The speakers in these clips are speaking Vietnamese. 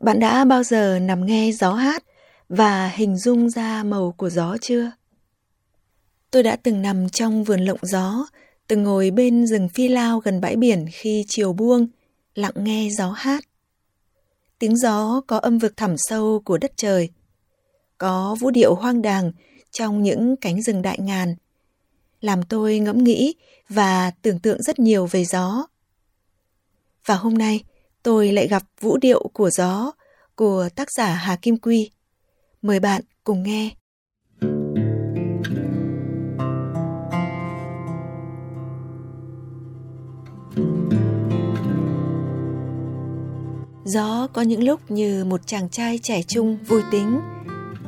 Bạn đã bao giờ nằm nghe gió hát và hình dung ra màu của gió chưa? Tôi đã từng nằm trong vườn lộng gió, từng ngồi bên rừng phi lao gần bãi biển khi chiều buông, lặng nghe gió hát. Tiếng gió có âm vực thẳm sâu của đất trời, có vũ điệu hoang đàng trong những cánh rừng đại ngàn, làm tôi ngẫm nghĩ và tưởng tượng rất nhiều về gió. Và hôm nay, tôi lại gặp vũ điệu của gió của tác giả Hà Kim Quy. Mời bạn cùng nghe. Gió có những lúc như một chàng trai trẻ trung vui tính,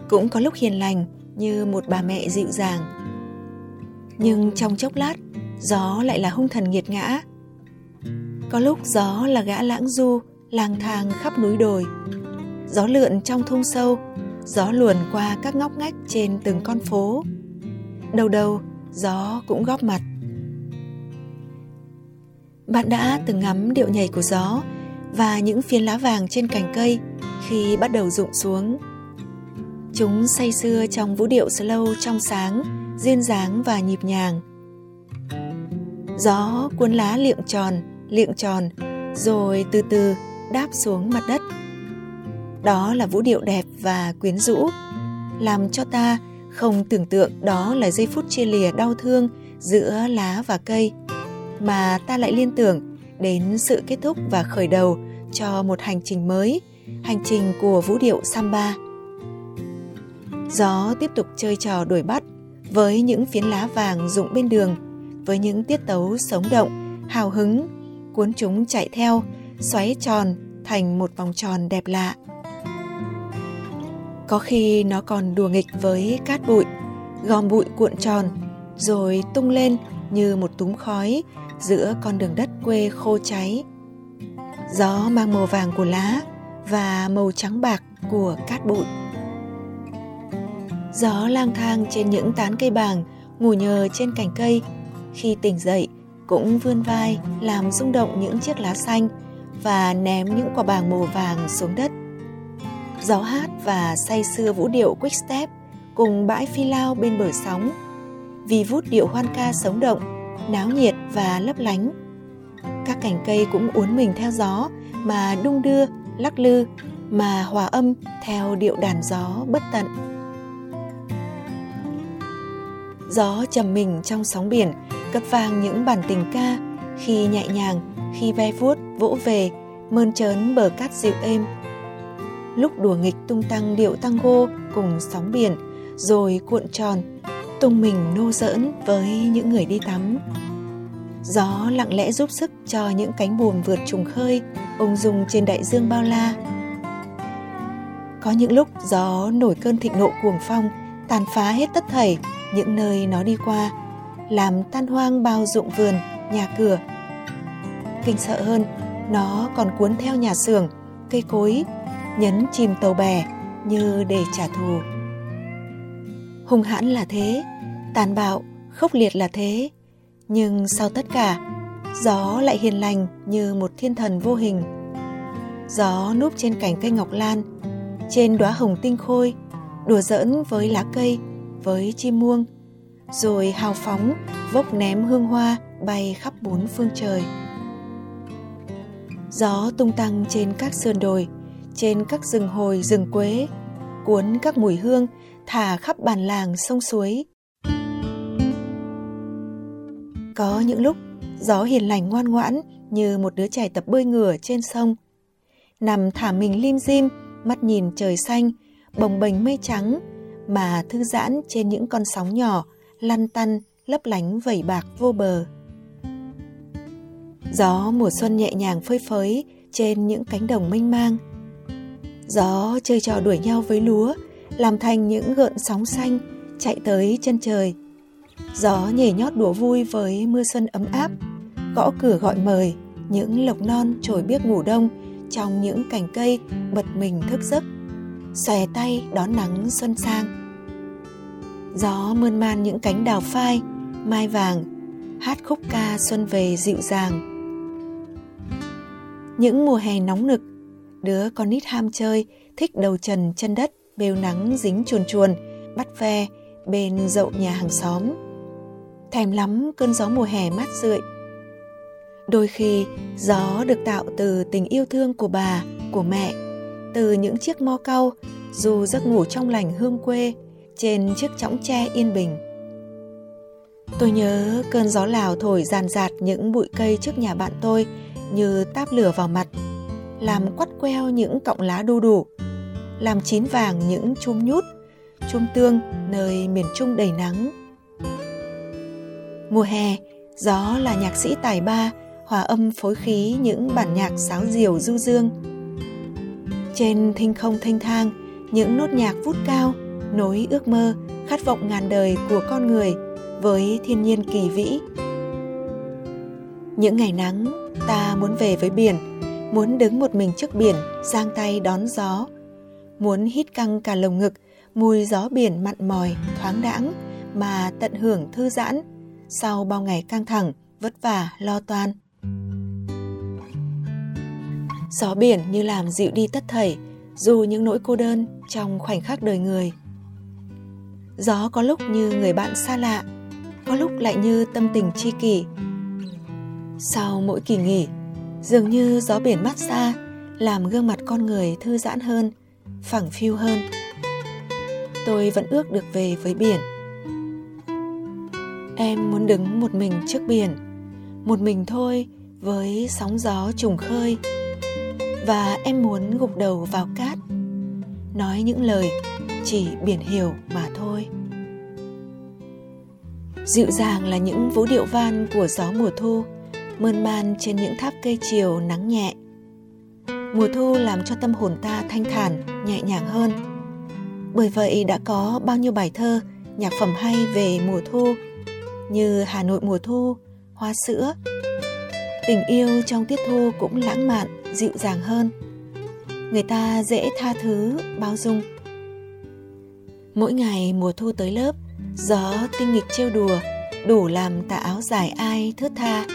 cũng có lúc hiền lành như một bà mẹ dịu dàng. Nhưng trong chốc lát, gió lại là hung thần nghiệt ngã. Có lúc gió là gã lãng du, lang thang khắp núi đồi. Gió lượn trong thung sâu, gió luồn qua các ngóc ngách trên từng con phố. Đầu đầu, gió cũng góp mặt. Bạn đã từng ngắm điệu nhảy của gió và những phiến lá vàng trên cành cây khi bắt đầu rụng xuống. Chúng say sưa trong vũ điệu slow trong sáng, duyên dáng và nhịp nhàng. Gió cuốn lá liệm tròn, liệng tròn, rồi từ từ đáp xuống mặt đất. Đó là vũ điệu đẹp và quyến rũ, làm cho ta không tưởng tượng đó là giây phút chia lìa đau thương giữa lá và cây, mà ta lại liên tưởng đến sự kết thúc và khởi đầu cho một hành trình mới, hành trình của vũ điệu samba. Gió tiếp tục chơi trò đuổi bắt với những phiến lá vàng rụng bên đường, với những tiết tấu sống động, hào hứng, cuốn chúng chạy theo, xoáy tròn thành một vòng tròn đẹp lạ. Có khi nó còn đùa nghịch với cát bụi, gom bụi cuộn tròn, rồi tung lên như một túm khói giữa con đường đất quê khô cháy. Gió mang màu vàng của lá và màu trắng bạc của cát bụi. Gió lang thang trên những tán cây bàng, ngủ nhờ trên cành cây. Khi tỉnh dậy, cũng vươn vai làm rung động những chiếc lá xanh và ném những quả bàng màu vàng xuống đất. Gió hát và say sưa vũ điệu quick step cùng bãi phi lao bên bờ sóng. Vì vút điệu hoan ca sống động, náo nhiệt và lấp lánh. Các cành cây cũng uốn mình theo gió mà đung đưa, lắc lư, mà hòa âm theo điệu đàn gió bất tận. Gió trầm mình trong sóng biển, cất vang những bản tình ca, khi nhẹ nhàng, khi ve vuốt, vỗ về, mơn trớn bờ cát dịu êm. Lúc đùa nghịch tung tăng điệu tango cùng sóng biển, rồi cuộn tròn, tung mình nô giỡn với những người đi tắm. Gió lặng lẽ giúp sức cho những cánh buồm vượt trùng khơi, ung dung trên đại dương bao la. Có những lúc gió nổi cơn thịnh nộ cuồng phong, tàn phá hết tất thảy những nơi nó đi qua, làm tan hoang bao ruộng vườn, nhà cửa. Kinh sợ hơn, nó còn cuốn theo nhà xưởng, cây cối, nhấn chìm tàu bè như để trả thù. Hung hãn là thế, tàn bạo, khốc liệt là thế, nhưng sau tất cả, gió lại hiền lành như một thiên thần vô hình. Gió núp trên cành cây ngọc lan, trên đóa hồng tinh khôi, đùa giỡn với lá cây, với chim muông, rồi hào phóng vốc ném hương hoa bay khắp bốn phương trời. Gió tung tăng trên các sườn đồi, trên các rừng hồi rừng quế, cuốn các mùi hương thả khắp bản làng sông suối. Có những lúc gió hiền lành ngoan ngoãn như một đứa trẻ tập bơi ngửa trên sông. Nằm thả mình lim dim, mắt nhìn trời xanh, bồng bềnh mây trắng mà thư giãn trên những con sóng nhỏ lăn tăn lấp lánh vẩy bạc vô bờ. Gió mùa xuân nhẹ nhàng phơi phới trên những cánh đồng mênh mang. Gió chơi trò đuổi nhau với lúa, làm thành những gợn sóng xanh chạy tới chân trời. Gió nhảy nhót đùa vui với mưa xuân ấm áp, gõ cửa gọi mời những lộc non trồi biếc ngủ đông trong những cành cây bật mình thức giấc, xòe tay đón nắng xuân sang. Gió mơn man những cánh đào phai, mai vàng, hát khúc ca xuân về dịu dàng. Những mùa hè nóng nực, đứa con nít ham chơi, thích đầu trần chân đất, bêu nắng dính chuồn chuồn, bắt ve bên dậu nhà hàng xóm. Thèm lắm cơn gió mùa hè mát rượi. Đôi khi gió được tạo từ tình yêu thương của bà, của mẹ, từ những chiếc mo cau, dù giấc ngủ trong lành hương quê, trên chiếc chõng tre yên bình. Tôi nhớ cơn gió lào thổi ràn rạt những bụi cây trước nhà bạn tôi như táp lửa vào mặt, làm quắt queo những cọng lá đu đủ, làm chín vàng những chum nhút, chum tương nơi miền Trung đầy nắng. Mùa hè, gió là nhạc sĩ tài ba, hòa âm phối khí những bản nhạc sáo diều du dương. Trên thinh không thanh thang, những nốt nhạc vút cao, nối ước mơ, khát vọng ngàn đời của con người với thiên nhiên kỳ vĩ. Những ngày nắng, ta muốn về với biển, muốn đứng một mình trước biển, giang tay đón gió, muốn hít căng cả lồng ngực, mùi gió biển mặn mòi, thoáng đãng mà tận hưởng thư giãn sau bao ngày căng thẳng, vất vả, lo toan. Gió biển như làm dịu đi tất thảy, dù những nỗi cô đơn trong khoảnh khắc đời người. Gió có lúc như người bạn xa lạ, có lúc lại như tâm tình tri kỷ. Sau mỗi kỳ nghỉ, dường như gió biển mát xa làm gương mặt con người thư giãn hơn, phẳng phiu hơn. Tôi vẫn ước được về với biển. Em muốn đứng một mình trước biển, một mình thôi với sóng gió trùng khơi. Và em muốn gục đầu vào cát, nói những lời chỉ biển hiểu mà thôi. Dịu dàng là những vũ điệu van của gió mùa thu, mơn man trên những tháp cây chiều nắng nhẹ. Mùa thu làm cho tâm hồn ta thanh thản, nhẹ nhàng hơn. Bởi vậy đã có bao nhiêu bài thơ, nhạc phẩm hay về mùa thu như Hà Nội mùa thu, Hoa sữa. Tình yêu trong tiết thu cũng lãng mạn, dịu dàng hơn. Người ta dễ tha thứ, bao dung. Mỗi ngày mùa thu tới lớp, gió tinh nghịch trêu đùa, đủ làm tà áo dài ai thướt tha.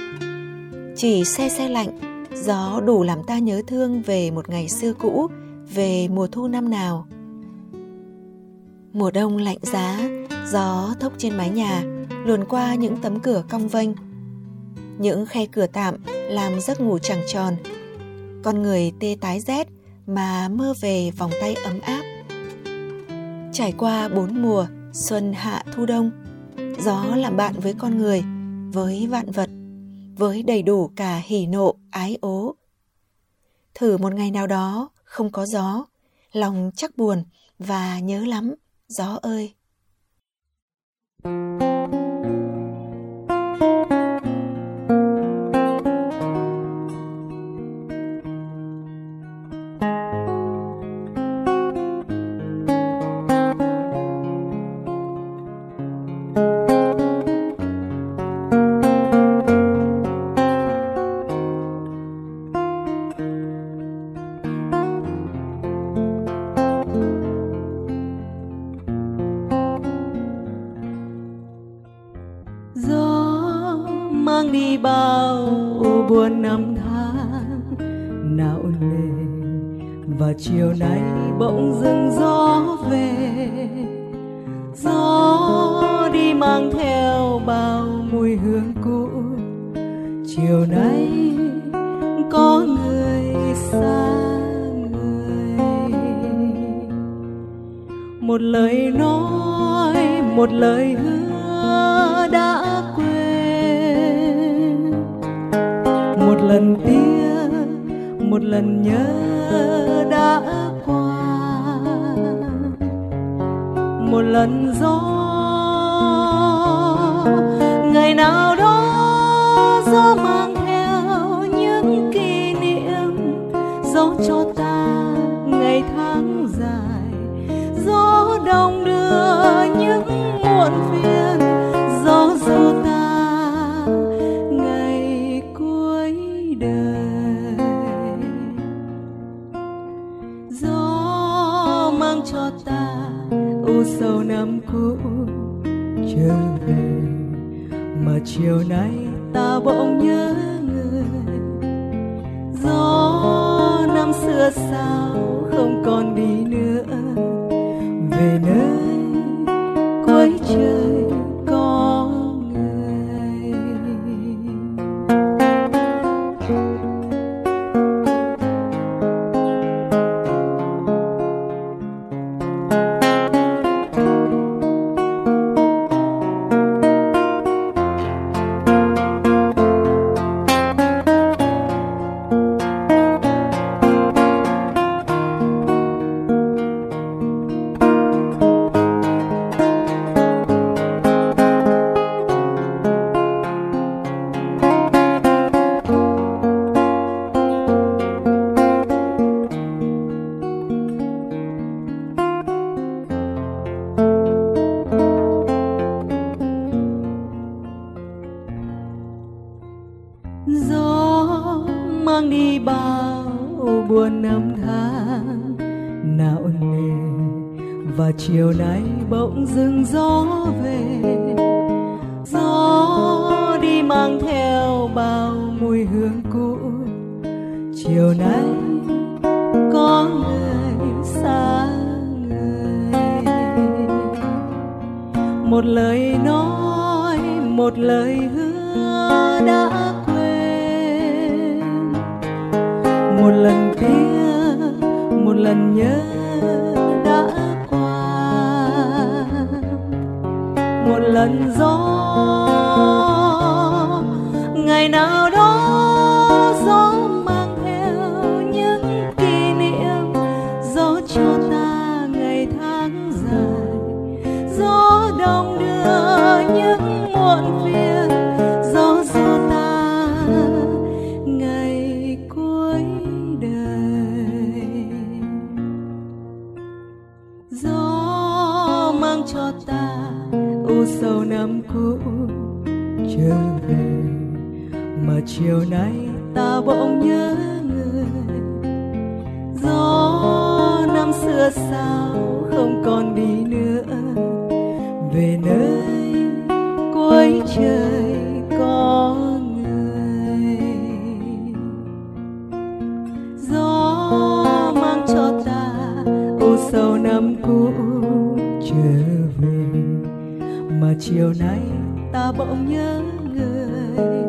Chỉ xe xe lạnh, gió đủ làm ta nhớ thương về một ngày xưa cũ, về mùa thu năm nào. Mùa đông lạnh giá, gió thốc trên mái nhà, luồn qua những tấm cửa cong vênh. Những khe cửa tạm làm giấc ngủ chẳng tròn. Con người tê tái rét mà mơ về vòng tay ấm áp. Trải qua bốn mùa, xuân hạ thu đông, gió làm bạn với con người, với vạn vật, với đầy đủ cả hỉ nộ, ái ố. Thử một ngày nào đó không có gió, lòng chắc buồn và nhớ lắm, gió ơi. thank you nạo nề và chiều nay bỗng dưng gió về. Gió đi mang theo bao mùi hương cũ. Chiều nay có người xa người. Một lời nói, một lời hứa đã quên. Một lần tin một lần nhớ đã qua. Một lần gió, ngày nào đó gió mang theo những kỷ niệm. Cho ta ngày tháng dài, gió đông đưa những muộn phiền. Về nơi mang đi bao buồn năm tháng nạo nề và chiều nay bỗng dưng gió về. Gió đi mang theo bao mùi hương cũ. Chiều nay có người xa người. Một lời nói, một lời hứa đã qua một lần kia một lần nhớ đã qua. Một lần gió, ngày nào đó gió mang theo những kỷ niệm. Gió cho ta ngày tháng dài, gió đông đưa những chiều nay ta bỗng nhớ người. Gió năm xưa sao không còn đi nữa. Về nơi cuối trời có người. Gió mang cho ta u sầu năm cũ trở về. Mà chiều nay ta bỗng nhớ người.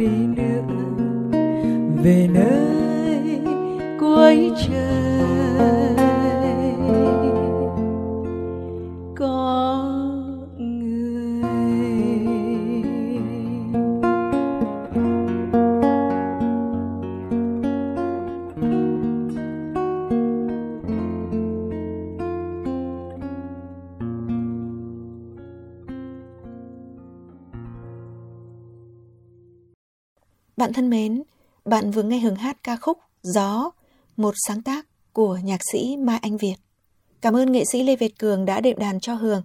Đi nữa. Về nơi cuối trời Bạn thân mến, bạn vừa nghe hưởng hát ca khúc Gió, một sáng tác của nhạc sĩ Mai Anh Việt. Cảm ơn nghệ sĩ Lê Việt Cường đã đệm đàn cho Hường.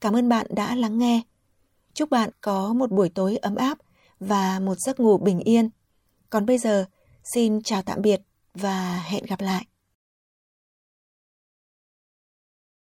Cảm ơn bạn đã lắng nghe. Chúc bạn có một buổi tối ấm áp và một giấc ngủ bình yên. Còn bây giờ, xin chào tạm biệt và hẹn gặp lại.